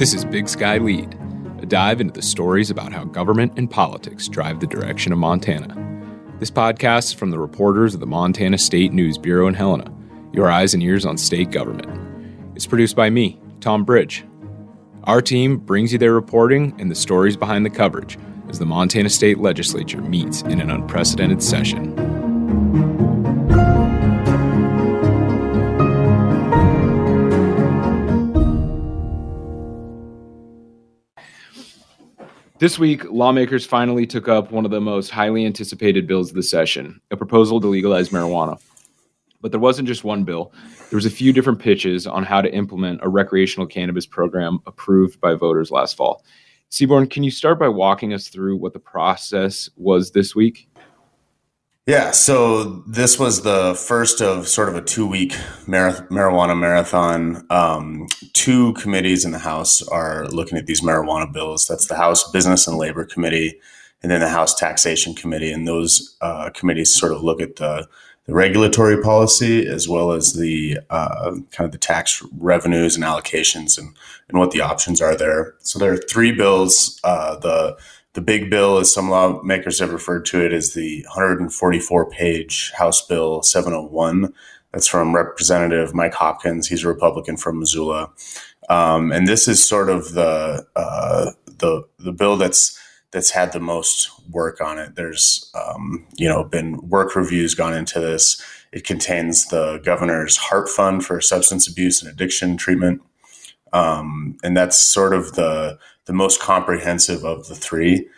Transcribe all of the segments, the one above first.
This is Big Sky Lead, a dive into the stories about how government and politics drive the direction of Montana. This podcast is from the reporters of the Montana State News Bureau in Helena, your eyes and ears on state government. It's produced by me, Tom Bridge. Our team brings you their reporting and the stories behind the coverage as the Montana State Legislature meets in an unprecedented session. This week, lawmakers finally took up one of the most highly anticipated bills of the session a proposal to legalize marijuana. But there wasn't just one bill, there was a few different pitches on how to implement a recreational cannabis program approved by voters last fall. Seaborn, can you start by walking us through what the process was this week? Yeah, so this was the first of sort of a two week mar- marijuana marathon. Um, two committees in the House are looking at these marijuana bills. That's the House Business and Labor Committee and then the House Taxation Committee. And those uh, committees sort of look at the, the, regulatory policy as well as the uh, kind of the tax revenues and allocations and, and what the options are there. So there are three bills. Uh, the the big bill, as some lawmakers have referred to it, is the 144 page House Bill 701. That's from Representative Mike Hopkins. He's a Republican from Missoula. Um, and this is sort of the, uh, the, the bill that's, that's had the most work on it. There's, um, you know, been work reviews gone into this. It contains the governor's heart fund for substance abuse and addiction treatment. Um, and that's sort of the, the most comprehensive of the three.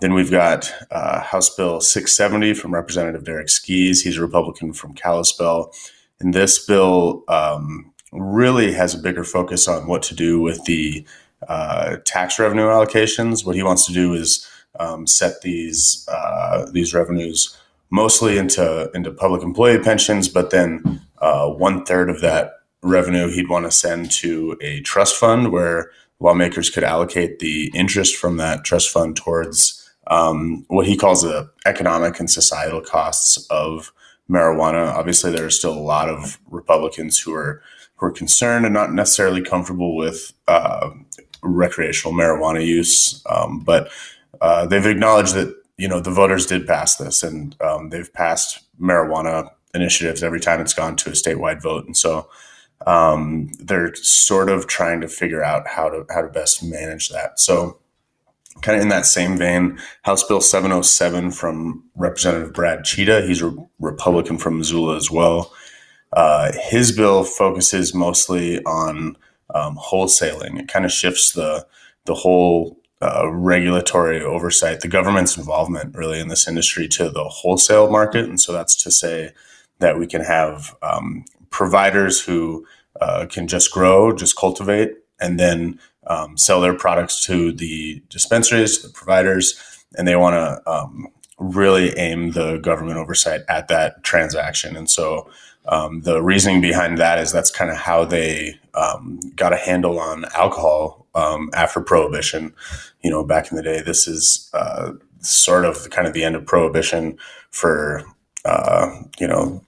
Then we've got uh, House Bill 670 from Representative Derek Skees. He's a Republican from Kalispell. And this bill um, really has a bigger focus on what to do with the uh, tax revenue allocations. What he wants to do is um, set these uh, these revenues mostly into into public employee pensions, but then uh, one third of that revenue he'd want to send to a trust fund where lawmakers could allocate the interest from that trust fund towards um, what he calls the economic and societal costs of marijuana. Obviously, there are still a lot of Republicans who are who are concerned and not necessarily comfortable with uh, recreational marijuana use, um, but uh, they've acknowledged that you know the voters did pass this, and um, they've passed marijuana initiatives every time it's gone to a statewide vote, and so um, they're sort of trying to figure out how to how to best manage that. So, kind of in that same vein, House Bill 707 from Representative Brad Tschida, he's a Republican from Missoula as well. Uh, his bill focuses mostly on um, wholesaling. It kind of shifts the the whole uh, regulatory oversight, the government's involvement really in this industry to the wholesale market, and so that's to say that we can have um, providers who uh, can just grow, just cultivate, and then um, sell their products to the dispensaries, the providers, and they want to um, really aim the government oversight at that transaction. And so um, the reasoning behind that is that's kind of how they um, got a handle on alcohol um, after prohibition. You know, back in the day, this is uh, sort of kind of the end of prohibition for uh, you know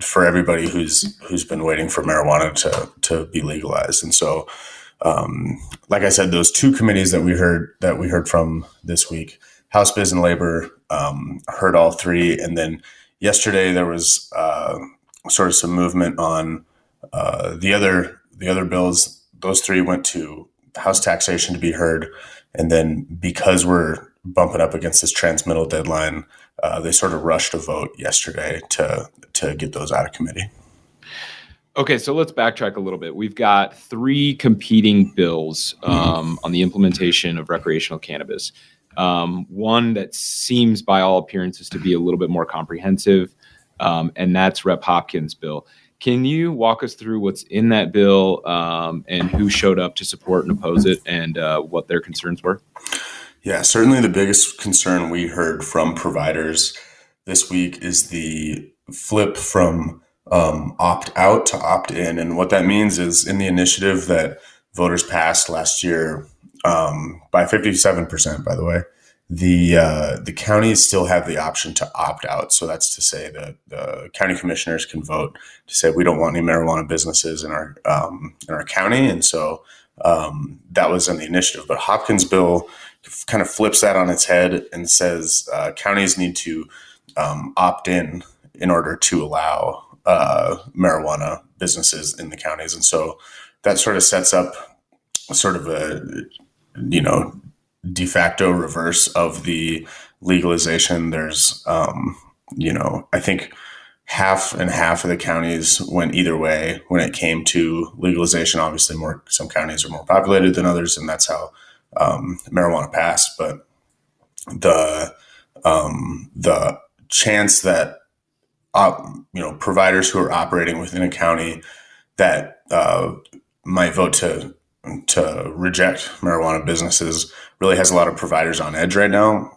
for everybody who's who's been waiting for marijuana to to be legalized. And so, um, like I said, those two committees that we heard that we heard from this week, House Biz and Labor, um, heard all three, and then yesterday there was uh, sort of some movement on uh, the other the other bills. Those three went to House taxation to be heard, and then because we're bumping up against this transmittal deadline, uh, they sort of rushed a vote yesterday to to get those out of committee. Okay, so let's backtrack a little bit. We've got three competing bills um, mm-hmm. on the implementation of recreational cannabis. Um, one that seems, by all appearances, to be a little bit more comprehensive, um, and that's Rep. Hopkins' bill. Can you walk us through what's in that bill um, and who showed up to support and oppose it, and uh, what their concerns were? Yeah, certainly the biggest concern we heard from providers this week is the flip from um, opt out to opt in. And what that means is in the initiative that voters passed last year um, by 57%, by the way, the uh, the counties still have the option to opt out. So that's to say that the county commissioners can vote to say we don't want any marijuana businesses in our um, in our county, and so um, that was in the initiative. But Hopkins bill kind of flips that on its head and says uh, counties need to um, opt in in order to allow uh, marijuana businesses in the counties, and so that sort of sets up sort of a you know de facto reverse of the legalization. There's um, you know I think half and half of the counties went either way when it came to legalization. Obviously, more some counties are more populated than others, and that's how um, marijuana passed. But the um, the chance that uh, you know providers who are operating within a county that uh, might vote to to reject marijuana businesses really has a lot of providers on edge right now.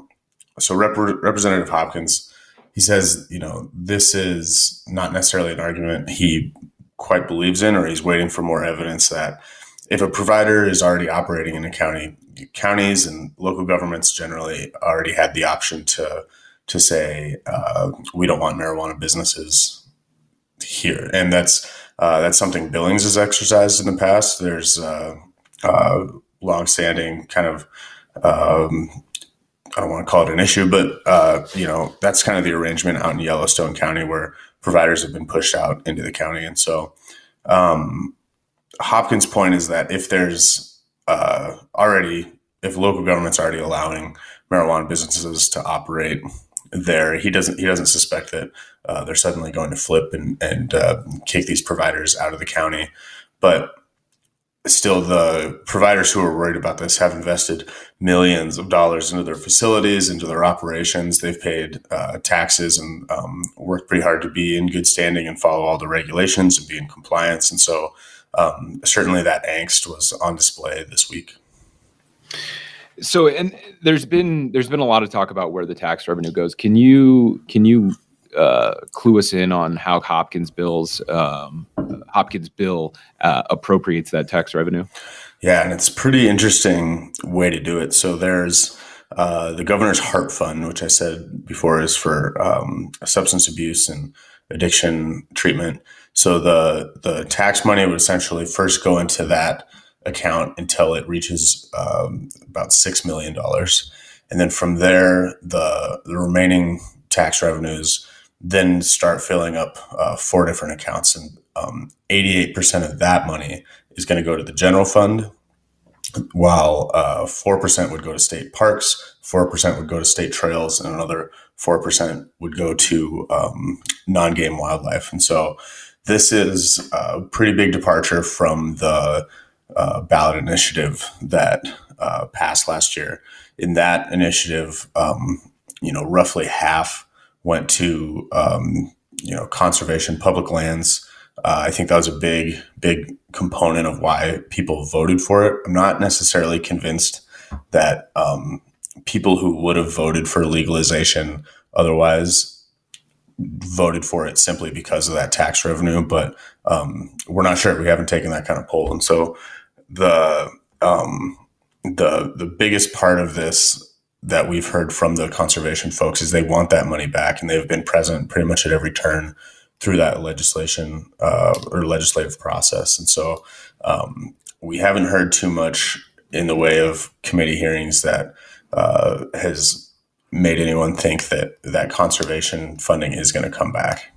So Rep- Representative Hopkins he says, you know, this is not necessarily an argument he quite believes in, or he's waiting for more evidence that if a provider is already operating in a county, counties and local governments generally already had the option to to say uh, we don't want marijuana businesses here, and that's uh, that's something Billings has exercised in the past. There's uh, uh longstanding kind of um, I don't want to call it an issue, but uh, you know that's kind of the arrangement out in Yellowstone County where providers have been pushed out into the county, and so um, Hopkins' point is that if there's uh, already if local government's already allowing marijuana businesses to operate there, he doesn't he doesn't suspect that uh, they're suddenly going to flip and and uh, kick these providers out of the county, but still the providers who are worried about this have invested millions of dollars into their facilities into their operations. They've paid uh, taxes and um, worked pretty hard to be in good standing and follow all the regulations and be in compliance. And so um, certainly that angst was on display this week so and there's been there's been a lot of talk about where the tax revenue goes can you can you uh, clue us in on how Hopkins bills um, Hopkins bill uh, appropriates that tax revenue? Yeah, and it's a pretty interesting way to do it. So there's uh, the governor's heart fund, which I said before is for um, substance abuse and addiction treatment. So the the tax money would essentially first go into that account until it reaches um, about six million dollars, and then from there the the remaining tax revenues then start filling up uh, four different accounts. And um, 88% of that money is going to go to the general fund, while uh, 4% would go to state parks, 4% would go to state trails, and another 4% would go to um, non game wildlife. And so this is a pretty big departure from the uh, ballot initiative that uh, passed last year. In that initiative, um, you know, roughly half went to um, you know conservation, public lands. Uh, I think that was a big, big component of why people voted for it. I'm not necessarily convinced that um, people who would have voted for legalization otherwise voted for it simply because of that tax revenue. But um, we're not sure. We haven't taken that kind of poll, and so the um, the the biggest part of this that we've heard from the conservation folks is they want that money back, and they've been present pretty much at every turn through that legislation uh, or legislative process. And so um, we haven't heard too much in the way of committee hearings that uh, has made anyone think that that conservation funding is going to come back.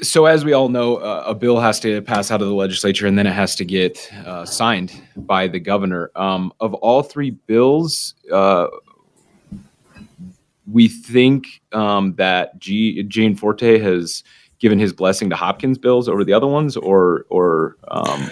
So, as we all know, uh, a bill has to pass out of the legislature and then it has to get uh, signed by the governor. Um, of all three bills, uh, we think um, that Gianforte has given his blessing to Hopkins bills over the other ones, or or um...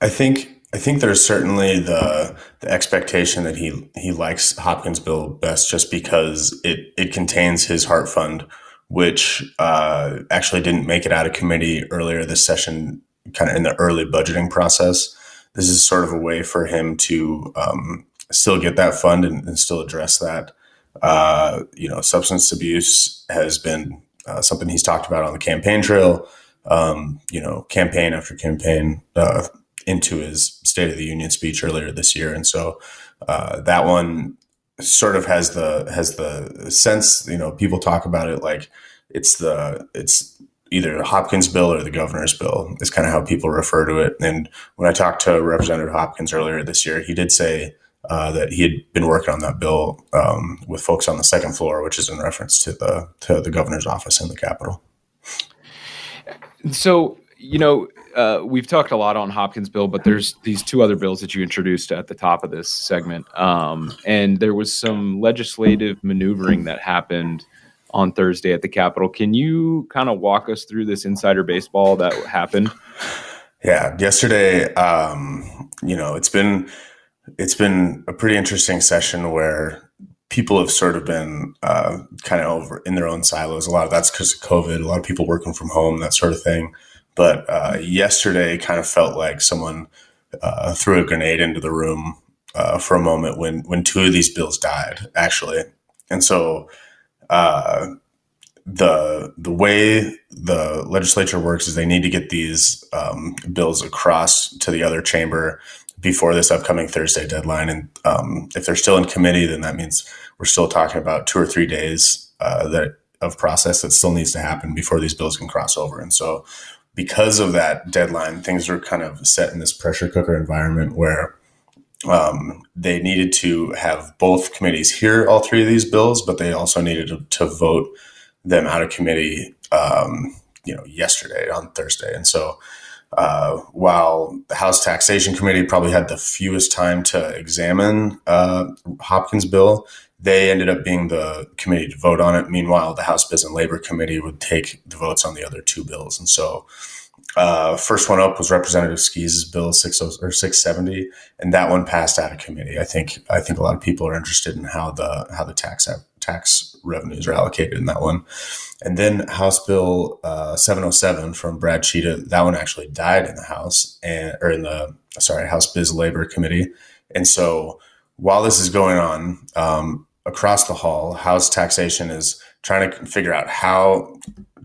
I think I think there's certainly the the expectation that he he likes Hopkins bill best just because it it contains his heart fund which uh, actually didn't make it out of committee earlier this session, kind of in the early budgeting process. This is sort of a way for him to um, still get that fund and, and still address that. Uh, you know, substance abuse has been uh, something he's talked about on the campaign trail. Um, you know, campaign after campaign uh, into his State of the Union speech earlier this year, and so uh, that one sort of has the has the sense you know people talk about it like it's the it's either Hopkins bill or the governor's bill is kind of how people refer to it. And when I talked to Representative Hopkins earlier this year, he did say uh, that he had been working on that bill um, with folks on the second floor, which is in reference to the to the governor's office in the Capitol. So you know, uh, we've talked a lot on Hopkins bill, but there's these two other bills that you introduced at the top of this segment, um, and there was some legislative maneuvering that happened on Thursday at the Capitol. Can you kind of walk us through this insider baseball that happened? Yeah, yesterday, um, you know, it's been it's been a pretty interesting session where people have sort of been uh, kind of over in their own silos. A lot of that's because of COVID. A lot of people working from home, that sort of thing. But uh, yesterday kind of felt like someone uh, threw a grenade into the room uh, for a moment when when two of these bills died, actually. And so uh, the the way the legislature works is they need to get these um, bills across to the other chamber before this upcoming Thursday deadline. And um, if they're still in committee, then that means we're still talking about two or three days uh, that of process that still needs to happen before these bills can cross over. And so, because of that deadline, things were kind of set in this pressure cooker environment where um, they needed to have both committees hear all three of these bills, but they also needed to, to vote them out of committee, um, you know, yesterday on Thursday. And so uh, while the House Taxation Committee probably had the fewest time to examine uh, Hopkins' bill, they ended up being the committee to vote on it. Meanwhile, the House Business and Labor Committee would take the votes on the other two bills. And so, uh, first one up was Representative Skees' bill 60 or 670, and that one passed out of committee. I think I think a lot of people are interested in how the how the tax tax revenues are allocated in that one. And then House Bill uh, 707 from Brad Tschida, that one actually died in the House and or in the sorry House Biz Labor Committee. And so while this is going on um, across the hall, House Taxation is trying to figure out how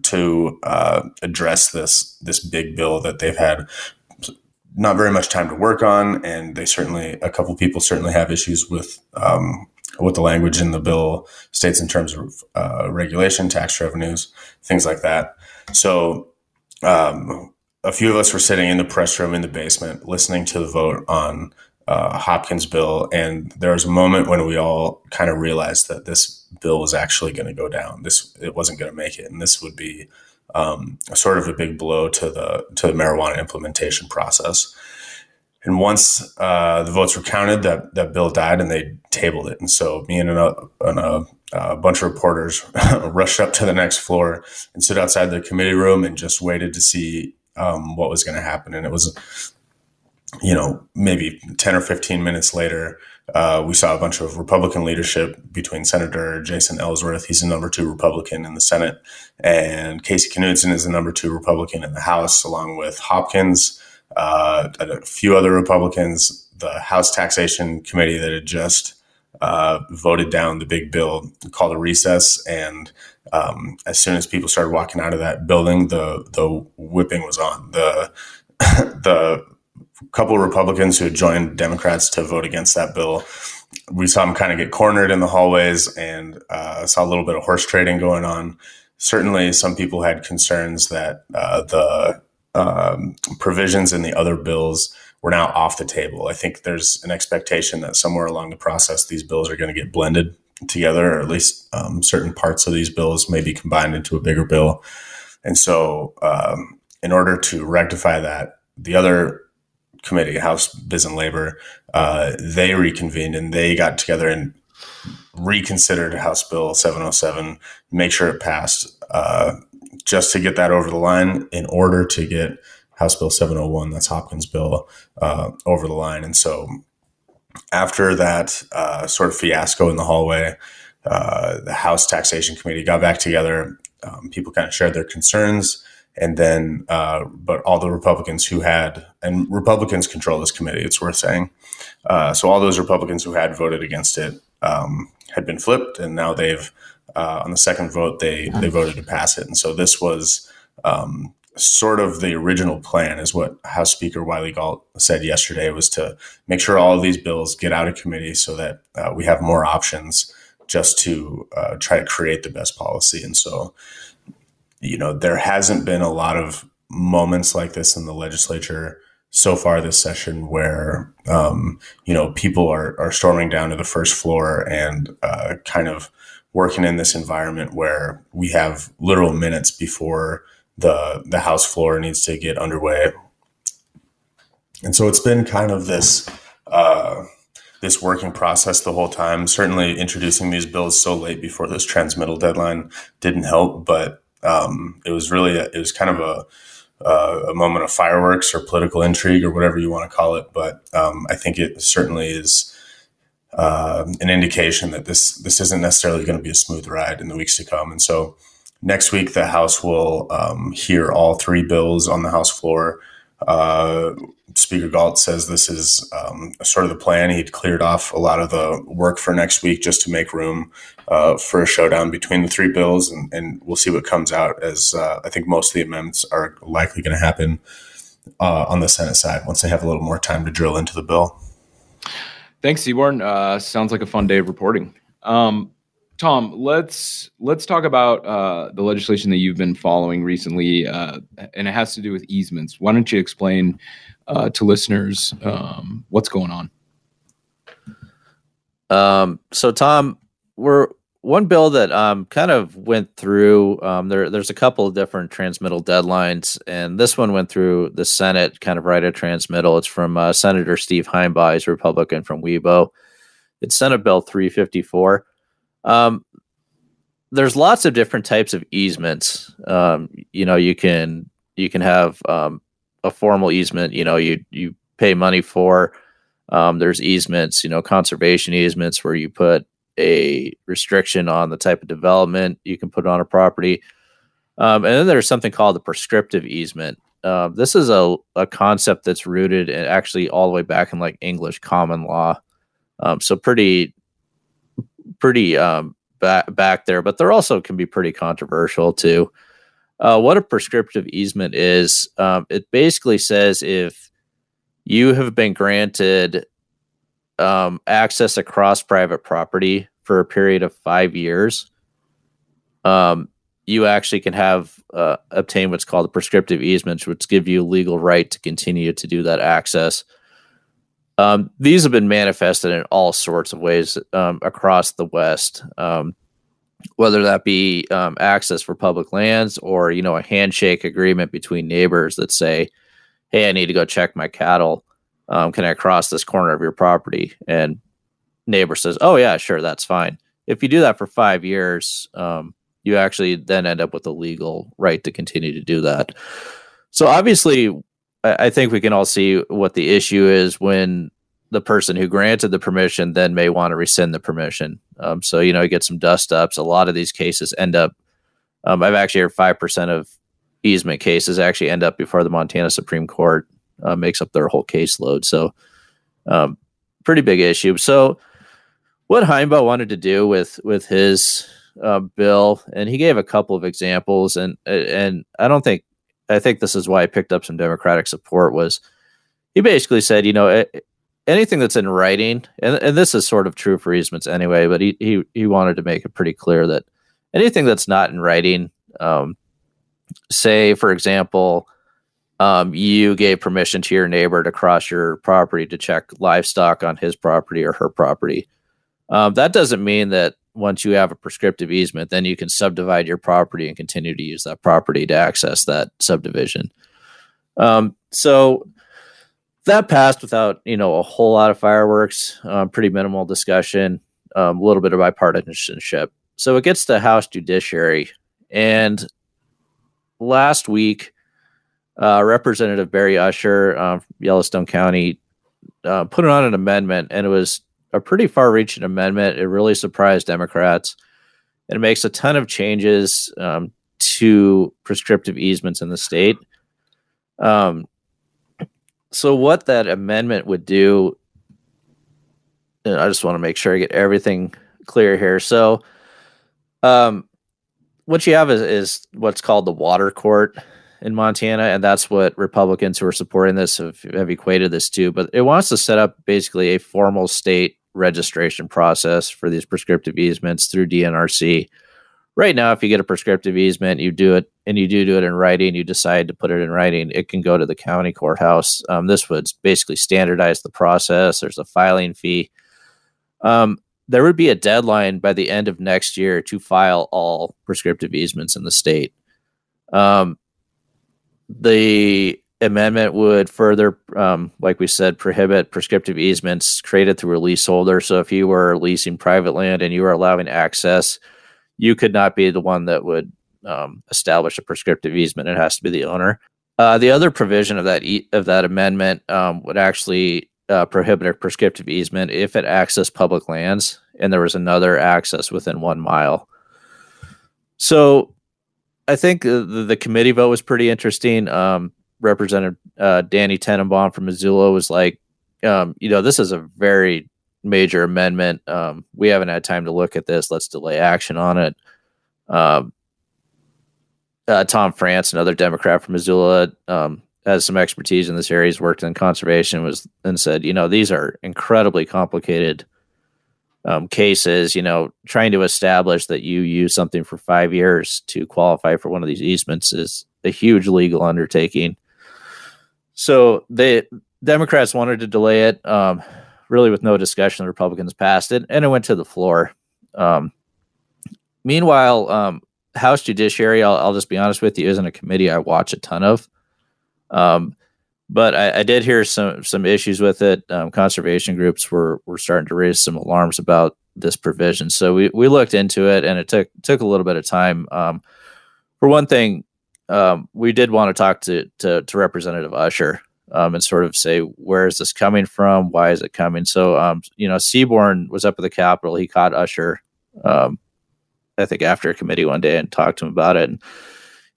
to uh, address this this big bill that they've had not very much time to work on, and they certainly a couple people certainly have issues with um, what the language in the bill states in terms of uh, regulation, tax revenues, things like that. So, um, a few of us were sitting in the press room in the basement listening to the vote on uh, Hopkins' bill, and there was a moment when we all kind of realized that this bill was actually going to go down. This it wasn't going to make it, and this would be um, sort of a big blow to the to the marijuana implementation process. And once uh, the votes were counted, that, that bill died and they tabled it. And so me and a, and a, a bunch of reporters rushed up to the next floor and stood outside the committee room and just waited to see um, what was going to happen. And it was, you know, maybe 10 or 15 minutes later, uh, we saw a bunch of Republican leadership between Senator Jason Ellsworth, he's the number two Republican in the Senate, and Casey Knudsen is the number two Republican in the House, along with Hopkins uh, a few other Republicans, the House Taxation Committee that had just uh, voted down the big bill called a recess. And um, as soon as people started walking out of that building, the the whipping was on. The the couple of Republicans who had joined Democrats to vote against that bill, we saw them kind of get cornered in the hallways and uh, saw a little bit of horse trading going on. Certainly, some people had concerns that uh, the um, provisions in the other bills were now off the table. I think there's an expectation that somewhere along the process, these bills are going to get blended together, or at least um, certain parts of these bills may be combined into a bigger bill. And so, um, in order to rectify that, the other committee, House Biz and Labor, uh, they reconvened and they got together and reconsidered House Bill 707, make sure it passed. Uh, just to get that over the line in order to get House Bill 701, that's Hopkins' bill, uh, over the line. And so after that uh, sort of fiasco in the hallway, uh, the House Taxation Committee got back together. Um, people kind of shared their concerns. And then, uh, but all the Republicans who had, and Republicans control this committee, it's worth saying. Uh, so all those Republicans who had voted against it um, had been flipped, and now they've uh, on the second vote, they they voted to pass it, and so this was um, sort of the original plan, is what House Speaker Wylie Galt said yesterday, was to make sure all of these bills get out of committee so that uh, we have more options just to uh, try to create the best policy. And so, you know, there hasn't been a lot of moments like this in the legislature so far this session where um, you know people are are storming down to the first floor and uh, kind of working in this environment where we have literal minutes before the the house floor needs to get underway. And so it's been kind of this uh, this working process the whole time. Certainly introducing these bills so late before this transmittal deadline didn't help but um, it was really a, it was kind of a uh, a moment of fireworks or political intrigue or whatever you want to call it. But um, I think it certainly is uh, an indication that this this isn't necessarily going to be a smooth ride in the weeks to come. And so next week, the House will um, hear all three bills on the House floor. Uh, Speaker Galt says this is um, sort of the plan. He'd cleared off a lot of the work for next week just to make room uh, for a showdown between the three bills, and, and we'll see what comes out. As uh, I think most of the amendments are likely going to happen uh, on the Senate side once they have a little more time to drill into the bill. Thanks, Seaborn. Uh, sounds like a fun day of reporting. Um, Tom, let's let's talk about uh, the legislation that you've been following recently, uh, and it has to do with easements. Why don't you explain uh, to listeners um, what's going on? Um, so, Tom, we're one bill that um, kind of went through. Um, there, there's a couple of different transmittal deadlines, and this one went through the Senate, kind of right at transmittal. It's from uh, Senator Steve he's Republican from Wibaux. It's Senate Bill 354. Um, there's lots of different types of easements. Um, you know, you can you can have um, a formal easement. You know, you you pay money for. Um, there's easements, you know, conservation easements where you put a restriction on the type of development you can put on a property. Um, and then there's something called the prescriptive easement. Uh, this is a, a concept that's rooted in actually all the way back in like English common law. Um, so pretty pretty um, back back there, but they're also can be pretty controversial too. Uh, what a prescriptive easement is, um, it basically says if you have been granted um, access across private property for a period of five years, um, you actually can have uh, obtain what's called a prescriptive easement, which give you legal right to continue to do that access. Um, these have been manifested in all sorts of ways um, across the West, um, whether that be um, access for public lands or you know a handshake agreement between neighbors that say, "Hey, I need to go check my cattle. Um, can I cross this corner of your property?" And neighbor says, "Oh yeah, sure, that's fine." If you do that for five years, um, you actually then end up with a legal right to continue to do that. So obviously, I think we can all see what the issue is when the person who granted the permission then may want to rescind the permission. Um, so you know, you get some dust ups. A lot of these cases end up. Um, I've actually heard five percent of easement cases actually end up before the Montana Supreme Court uh, makes up their whole caseload. So, um, pretty big issue. So, what Hinebauch wanted to do with with his uh, bill, and he gave a couple of examples, and and I don't think I think this is why I picked up some Democratic support was he basically said, you know, anything that's in writing, and, and this is sort of true for easements anyway, but he, he, he wanted to make it pretty clear that anything that's not in writing, um, say, for example, um, you gave permission to your neighbor to cross your property to check livestock on his property or her property. Um, that doesn't mean that once you have a prescriptive easement, then you can subdivide your property and continue to use that property to access that subdivision. Um, so that passed without you know a whole lot of fireworks, um, pretty minimal discussion, um, a little bit of bipartisanship. So it gets to House Judiciary, and last week, uh, Representative Barry Usher, uh, Yellowstone County, uh, put on an amendment, and it was a pretty far reaching amendment. It really surprised Democrats. It makes a ton of changes um, to prescriptive easements in the state. Um, so, what that amendment would do, and I just want to make sure I get everything clear here. So, um, what you have is, is what's called the water court in Montana, and that's what Republicans who are supporting this have, have equated this to. But it wants to set up basically a formal state registration process for these prescriptive easements through DNRC. Right now, if you get a prescriptive easement, you do it and you do do it in writing, you decide to put it in writing, it can go to the county courthouse. Um, this would basically standardize the process. There's a filing fee. Um, there would be a deadline by the end of next year to file all prescriptive easements in the state. Um, the amendment would further, um, like we said, prohibit prescriptive easements created through a leaseholder. So if you were leasing private land and you were allowing access, you could not be the one that would um, establish a prescriptive easement. It has to be the owner. Uh, the other provision of that e- of that amendment um, would actually uh, prohibit a prescriptive easement if it accessed public lands and there was another access within one mile. So I think the, the committee vote was pretty interesting. Um, Representative uh, Danny Tenenbaum from Missoula was like, um, you know, this is a very major amendment. Um, we haven't had time to look at this. Let's delay action on it. Um, uh, Tom France, another Democrat from Missoula, um, has some expertise in this area. He's worked in conservation, was and said, you know, these are incredibly complicated um, cases. You know, trying to establish that you use something for five years to qualify for one of these easements is a huge legal undertaking. So the Democrats wanted to delay it, um, really with no discussion. The Republicans passed it, and it went to the floor. Um, meanwhile, um, House Judiciary, I'll, I'll, just be honest with you, isn't a committee I watch a ton of. Um, but I, I, did hear some some issues with it. Um, conservation groups were were starting to raise some alarms about this provision. So we, we looked into it, and it took took a little bit of time. Um, for one thing, um, we did want to talk to to, to Representative Usher um, and sort of say where is this coming from? Why is it coming? So um, you know, Seaborn was up at the Capitol. He caught Usher, um, I think, after a committee one day and talked to him about it. And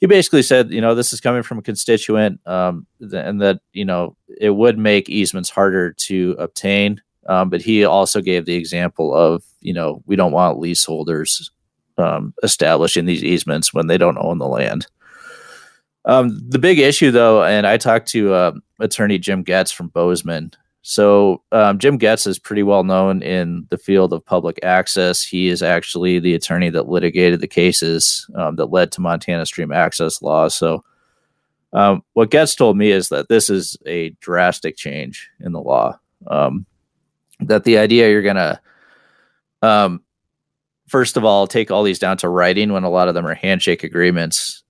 he basically said, you know, this is coming from a constituent, um, th- and that you know it would make easements harder to obtain. Um, but he also gave the example of, you know, we don't want leaseholders um, establishing these easements when they don't own the land. Um, the big issue, though, and I talked to uh, attorney Jim Goetz from Bozeman. So um, Jim Goetz is pretty well known in the field of public access. He is actually the attorney that litigated the cases um, that led to Montana stream access laws. So um, what Goetz told me is that this is a drastic change in the law. Um, that the idea you're going to, um, first of all, take all these down to writing when a lot of them are handshake agreements.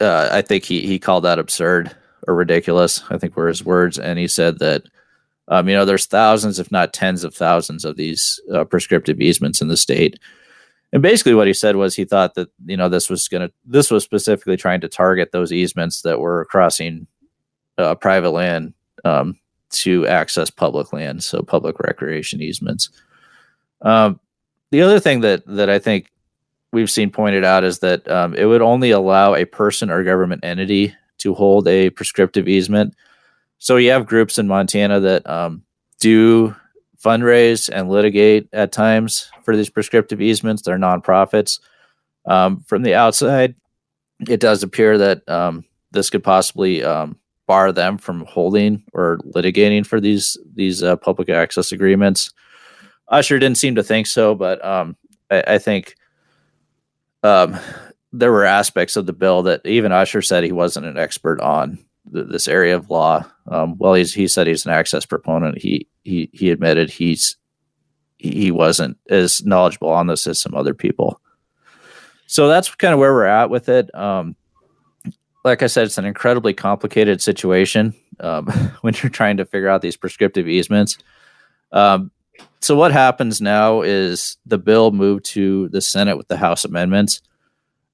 Uh, I think he he called that absurd or ridiculous. I think were his words, and he said that um, you know there's thousands, if not tens of thousands, of these uh, prescriptive easements in the state. And basically, what he said was he thought that you know this was gonna this was specifically trying to target those easements that were crossing uh, private land um, to access public land, so public recreation easements. Um, the other thing that that I think we've seen pointed out is that um, it would only allow a person or government entity to hold a prescriptive easement. So you have groups in Montana that um, do fundraise and litigate at times for these prescriptive easements. They're nonprofits. Um, from the outside, it does appear that um, this could possibly um, bar them from holding or litigating for these these uh, public access agreements. Usher didn't seem to think so, but um, I, I think um, there were aspects of the bill that even Usher said he wasn't an expert on th- this area of law. Um, well, he's, he said he's an access proponent. He he he admitted he's he wasn't as knowledgeable on this as some other people. So that's kind of where we're at with it. Um, like I said, it's an incredibly complicated situation um, when you're trying to figure out these prescriptive easements. Um, so what happens now is the bill moved to the Senate with the House amendments.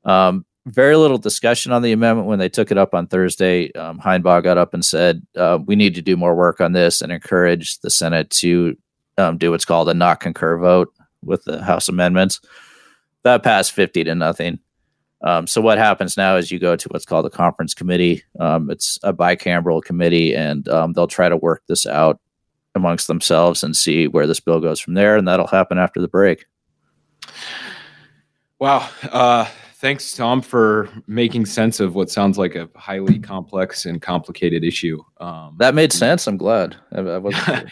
Um, very little discussion on the amendment when they took it up on Thursday. Um, Hinebauch got up and said, uh, "We need to do more work on this," and encourage the Senate to um, do what's called a not concur vote with the House amendments. That passed fifty to nothing. Um, so what happens now is you go to what's called a conference committee. Um, it's a bicameral committee, and um, they'll try to work this out amongst themselves and see where this bill goes from there. And that'll happen after the break. Wow. Uh, thanks, Tom, for making sense of what sounds like a highly complex and complicated issue. Um, that made sense. I'm glad. I, I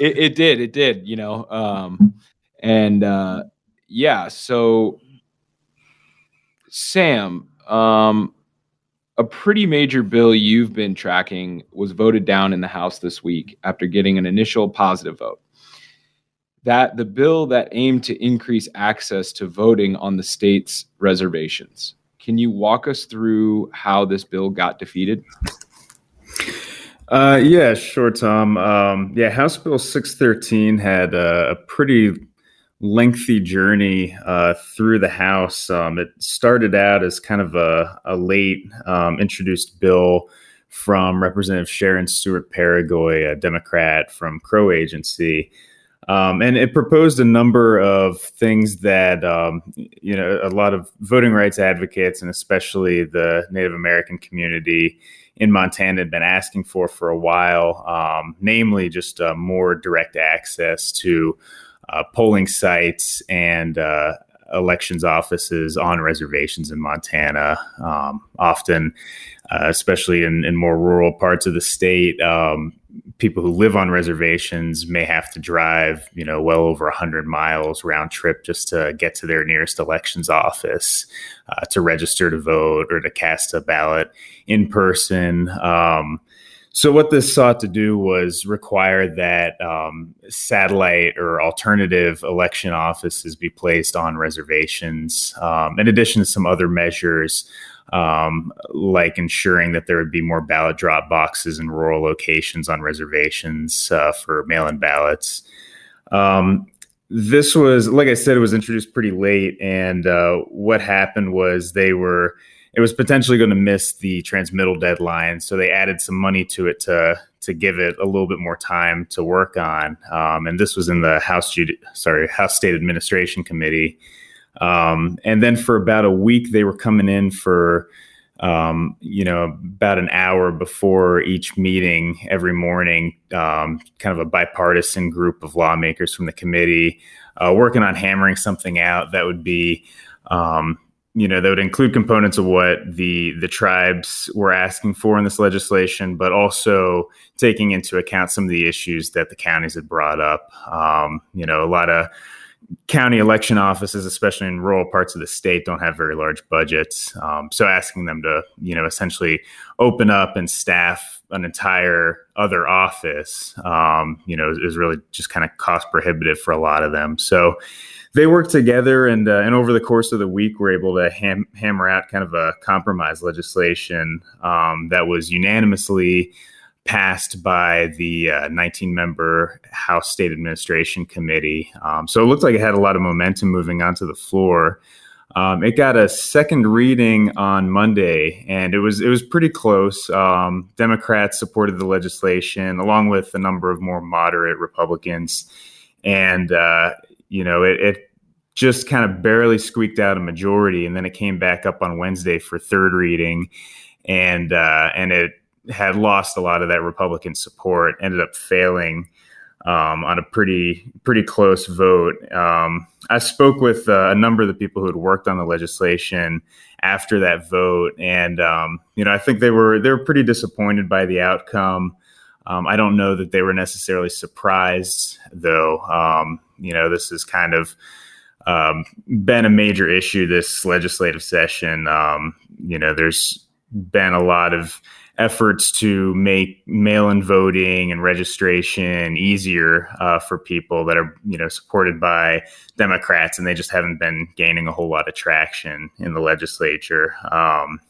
it, it, did. It did. You know, um, and uh, yeah. So, Sam, um, a pretty major bill you've been tracking was voted down in the House this week after getting an initial positive vote. That the bill that aimed to increase access to voting on the state's reservations. Can you walk us through how this bill got defeated? Uh, yeah, sure, Tom. Um, yeah, House Bill 613 had a, a pretty lengthy journey uh, through the House. Um, it started out as kind of a, a late um, introduced bill from Representative Sharon Stewart Peregoy, a Democrat from Crow Agency. Um, and it proposed a number of things that um, you know a lot of voting rights advocates and especially the Native American community in Montana had been asking for for a while, um, namely just uh, more direct access to uh, polling sites and uh, elections offices on reservations in Montana. Um, often, uh, especially in, in, more rural parts of the state, um, people who live on reservations may have to drive, you know, well over 100 miles round trip just to get to their nearest elections office uh, to register to vote or to cast a ballot in person. Um, so, what this sought to do was require that um, satellite or alternative election offices be placed on reservations, um, in addition to some other measures um, like ensuring that there would be more ballot drop boxes in rural locations on reservations uh, for mail in ballots. Um, this was, like I said, it was introduced pretty late. And uh, what happened was they were it was potentially going to miss the transmittal deadline, so they added some money to it to to give it a little bit more time to work on. Um, and this was in the House Judi- sorry House State Administration Committee. Um, and then for about a week, they were coming in for um, you know about an hour before each meeting every morning. Um, kind of a bipartisan group of lawmakers from the committee uh, working on hammering something out that would be um, you know that would include components of what the the tribes were asking for in this legislation, but also taking into account some of the issues that the counties had brought up. Um, you know, a lot of county election offices, especially in rural parts of the state, don't have very large budgets. Um, so asking them to, you know, essentially open up and staff an entire other office, um, you know, is really just kind of cost prohibitive for a lot of them. So they worked together, and uh, and over the course of the week, were able to ham- hammer out kind of a compromise legislation um, that was unanimously passed by the uh, 19 member House State Administration Committee. Um, so it looked like it had a lot of momentum moving onto the floor. Um, it got a second reading on Monday, and it was it was pretty close. Um, Democrats supported the legislation, along with a number of more moderate Republicans, and uh, you know it, it just kind of barely squeaked out a majority, and then it came back up on Wednesday for third reading, and uh, and it had lost a lot of that Republican support. Ended up failing um, on a pretty pretty close vote. Um, I spoke with uh, a number of the people who had worked on the legislation after that vote, and um, you know I think they were they were pretty disappointed by the outcome. Um, I don't know that they were necessarily surprised, though. Um, you know, this has kind of um, been a major issue this legislative session. Um, you know, there's been a lot of efforts to make mail-in voting and registration easier uh, for people that are you know supported by Democrats, and they just haven't been gaining a whole lot of traction in the legislature. Um,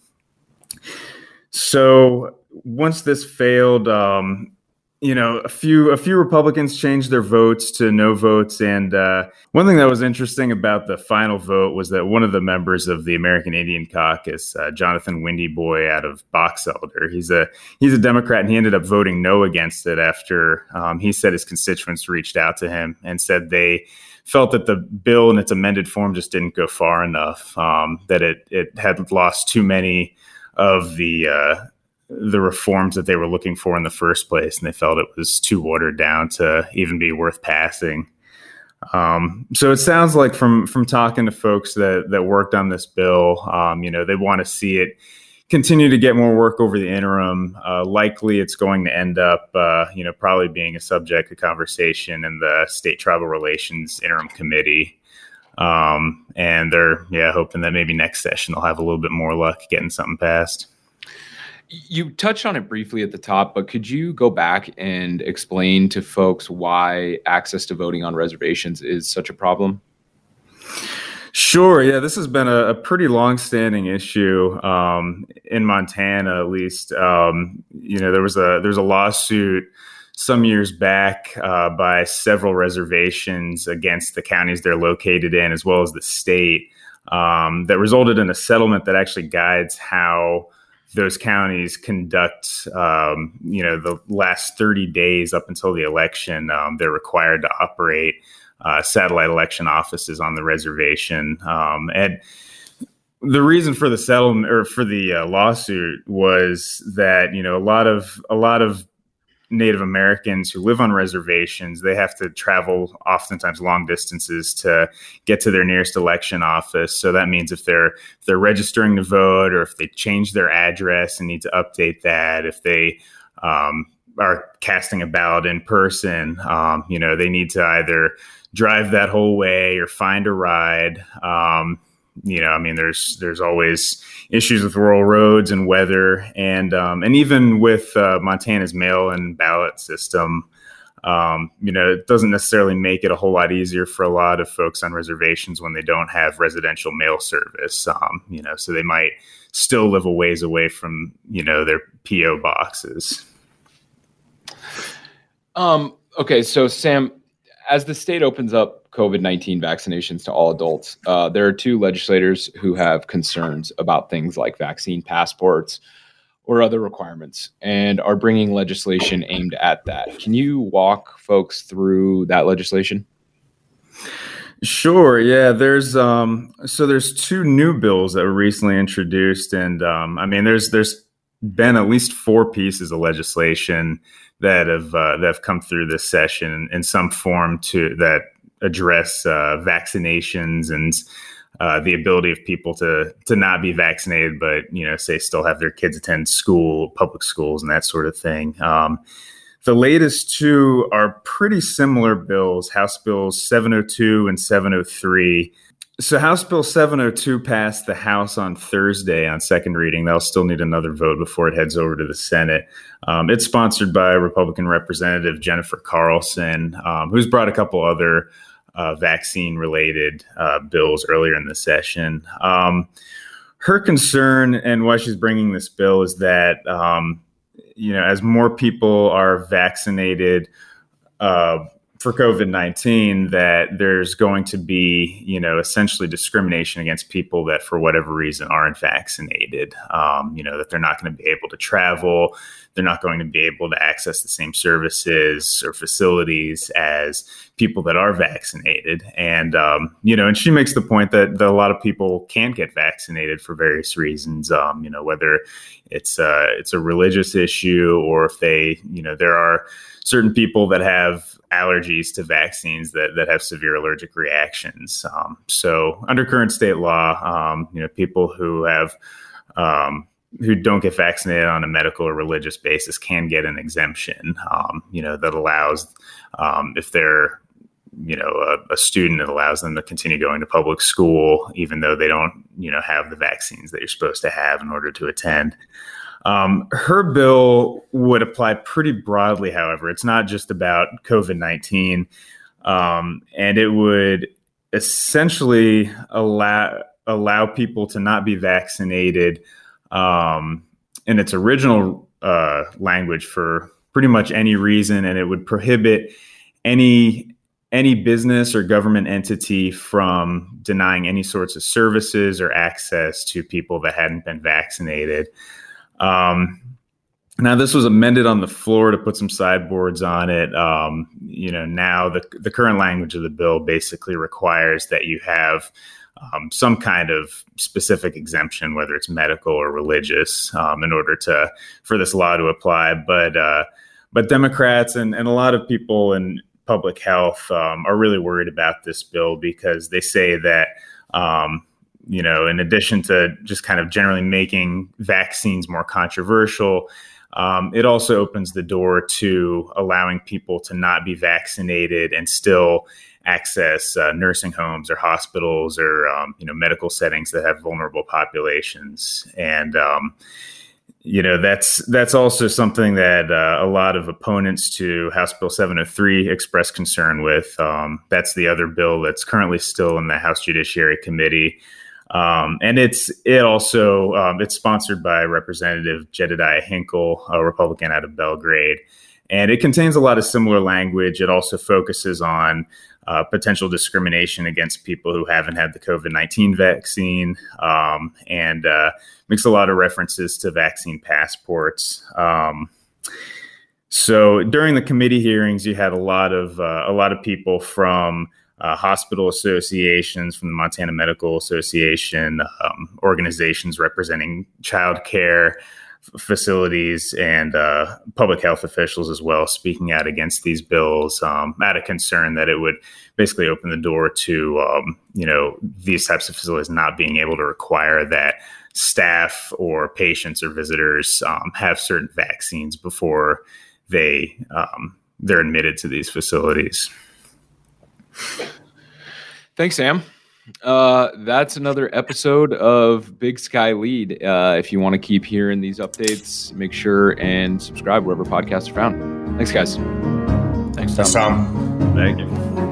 so once this failed, um, you know, a few a few Republicans changed their votes to no votes, and uh, one thing that was interesting about the final vote was that one of the members of the American Indian Caucus, uh, Jonathan Windy Boy out of Box Elder, he's a he's a Democrat, and he ended up voting no against it after um, he said his constituents reached out to him and said they felt that the bill in its amended form just didn't go far enough, um, that it it had lost too many of the uh, the reforms that they were looking for in the first place, and they felt it was too watered down to even be worth passing. Um, so it sounds like from from talking to folks that that worked on this bill, um, you know, they want to see it continue to get more work over the interim. Uh, likely, it's going to end up, uh, you know, probably being a subject of conversation in the state tribal relations interim committee. Um, and they're yeah hoping that maybe next session they'll have a little bit more luck getting something passed. You touched on it briefly at the top, but could you go back and explain to folks why access to voting on reservations is such a problem? Sure. Yeah, this has been a, a pretty long-standing issue um, in Montana, at least. Um, you know, there was a there's a lawsuit some years back uh, by several reservations against the counties they're located in, as well as the state, um, that resulted in a settlement that actually guides how those counties conduct, um, you know, the last 30 days up until the election, um, they're required to operate uh, satellite election offices on the reservation. Um, and the reason for the settlement or for the uh, lawsuit was that you know a lot of a lot of Native Americans who live on reservations, they have to travel oftentimes long distances to get to their nearest election office. So that means if they're if they're registering to vote, or if they change their address and need to update that, if they um, are casting a ballot in person, um, you know, they need to either drive that whole way or find a ride. Um, you know, I mean, there's there's always issues with rural roads and weather, and um, and even with uh, Montana's mail-in ballot system, um, you know, it doesn't necessarily make it a whole lot easier for a lot of folks on reservations when they don't have residential mail service. Um, you know, so they might still live a ways away from you know their PO boxes. Um. Okay. So Sam, as the state opens up COVID 19 vaccinations to all adults. Uh, there are two legislators who have concerns about things like vaccine passports or other requirements and are bringing legislation aimed at that. Can you walk folks through that legislation? Sure. Yeah. There's um. So there's two new bills that were recently introduced, and um. I mean, there's there's been at least four pieces of legislation that have uh, that have come through this session in some form to that address uh, vaccinations and uh, the ability of people to to not be vaccinated, but you know, say still have their kids attend school, public schools, and that sort of thing. Um, the latest two are pretty similar bills, House Bills 702 and 703. So House Bill 702 passed the House on Thursday on second reading. They'll still need another vote before it heads over to the Senate. Um, it's sponsored by Republican Representative Jennifer Carlson, um, who's brought a couple other uh, vaccine related uh, bills earlier in the session. Um, her concern and why she's bringing this bill is that, um, you know, as more people are vaccinated, uh, for COVID 19 that there's going to be, you know, essentially discrimination against people that for whatever reason aren't vaccinated. Um, you know, that they're not going to be able to travel, they're not going to be able to access the same services or facilities as people that are vaccinated. And, um, you know, and she makes the point that, that, a lot of people can't get vaccinated for various reasons, um, you know, whether it's, uh, it's a religious issue or if they, you know, there are certain people that have allergies to vaccines that, that have severe allergic reactions. Um, so under current state law, um, you know, people who have um, who don't get vaccinated on a medical or religious basis can get an exemption. Um, you know, that allows um, if they're you know a, a, student it allows them to continue going to public school even though they don't you know have the vaccines that you're supposed to have in order to attend um, her bill would apply pretty broadly, however. It's not just about COVID 19. Um, and it would essentially allow allow people to not be vaccinated um, in its original uh, language for pretty much any reason, and it would prohibit any any business or government entity from denying any sorts of services or access to people that hadn't been vaccinated. Um, now this was amended on the floor to put some sideboards on it. Um, you know, now the the current language of the bill basically requires that you have um, some kind of specific exemption, whether it's medical or religious, um, in order to for this law to apply. But uh, but Democrats and, and a lot of people in public health um, are really worried about this bill because they say that um, you know, in addition to just kind of generally making vaccines more controversial, um, it also opens the door to allowing people to not be vaccinated and still access uh, nursing homes or hospitals or um, you know medical settings that have vulnerable populations and um, you know that's that's also something that uh, a lot of opponents to House Bill 703 express concern with. Um, that's the other bill that's currently still in the House Judiciary Committee, um, and it's it also um, it's sponsored by Representative Jedediah Hinkle, a Republican out of Belgrade, and it contains a lot of similar language. It also focuses on uh, potential discrimination against people who haven't had the COVID 19 vaccine um, and uh, makes a lot of references to vaccine passports. Um, so during the committee hearings, you had a lot of uh, a lot of people from uh, hospital associations, from the Montana Medical Association, um, organizations representing child care, facilities and uh, public health officials as well speaking out against these bills um, out of concern that it would basically open the door to um, you know these types of facilities not being able to require that staff or patients or visitors um, have certain vaccines before they um, they're admitted to these facilities. Thanks, Sam. Uh, that's another episode of Big Sky Lead. Uh, if you want to keep hearing these updates, make sure and subscribe wherever podcasts are found. Thanks, guys. Thanks, Tom. Thanks, Tom. Thank you.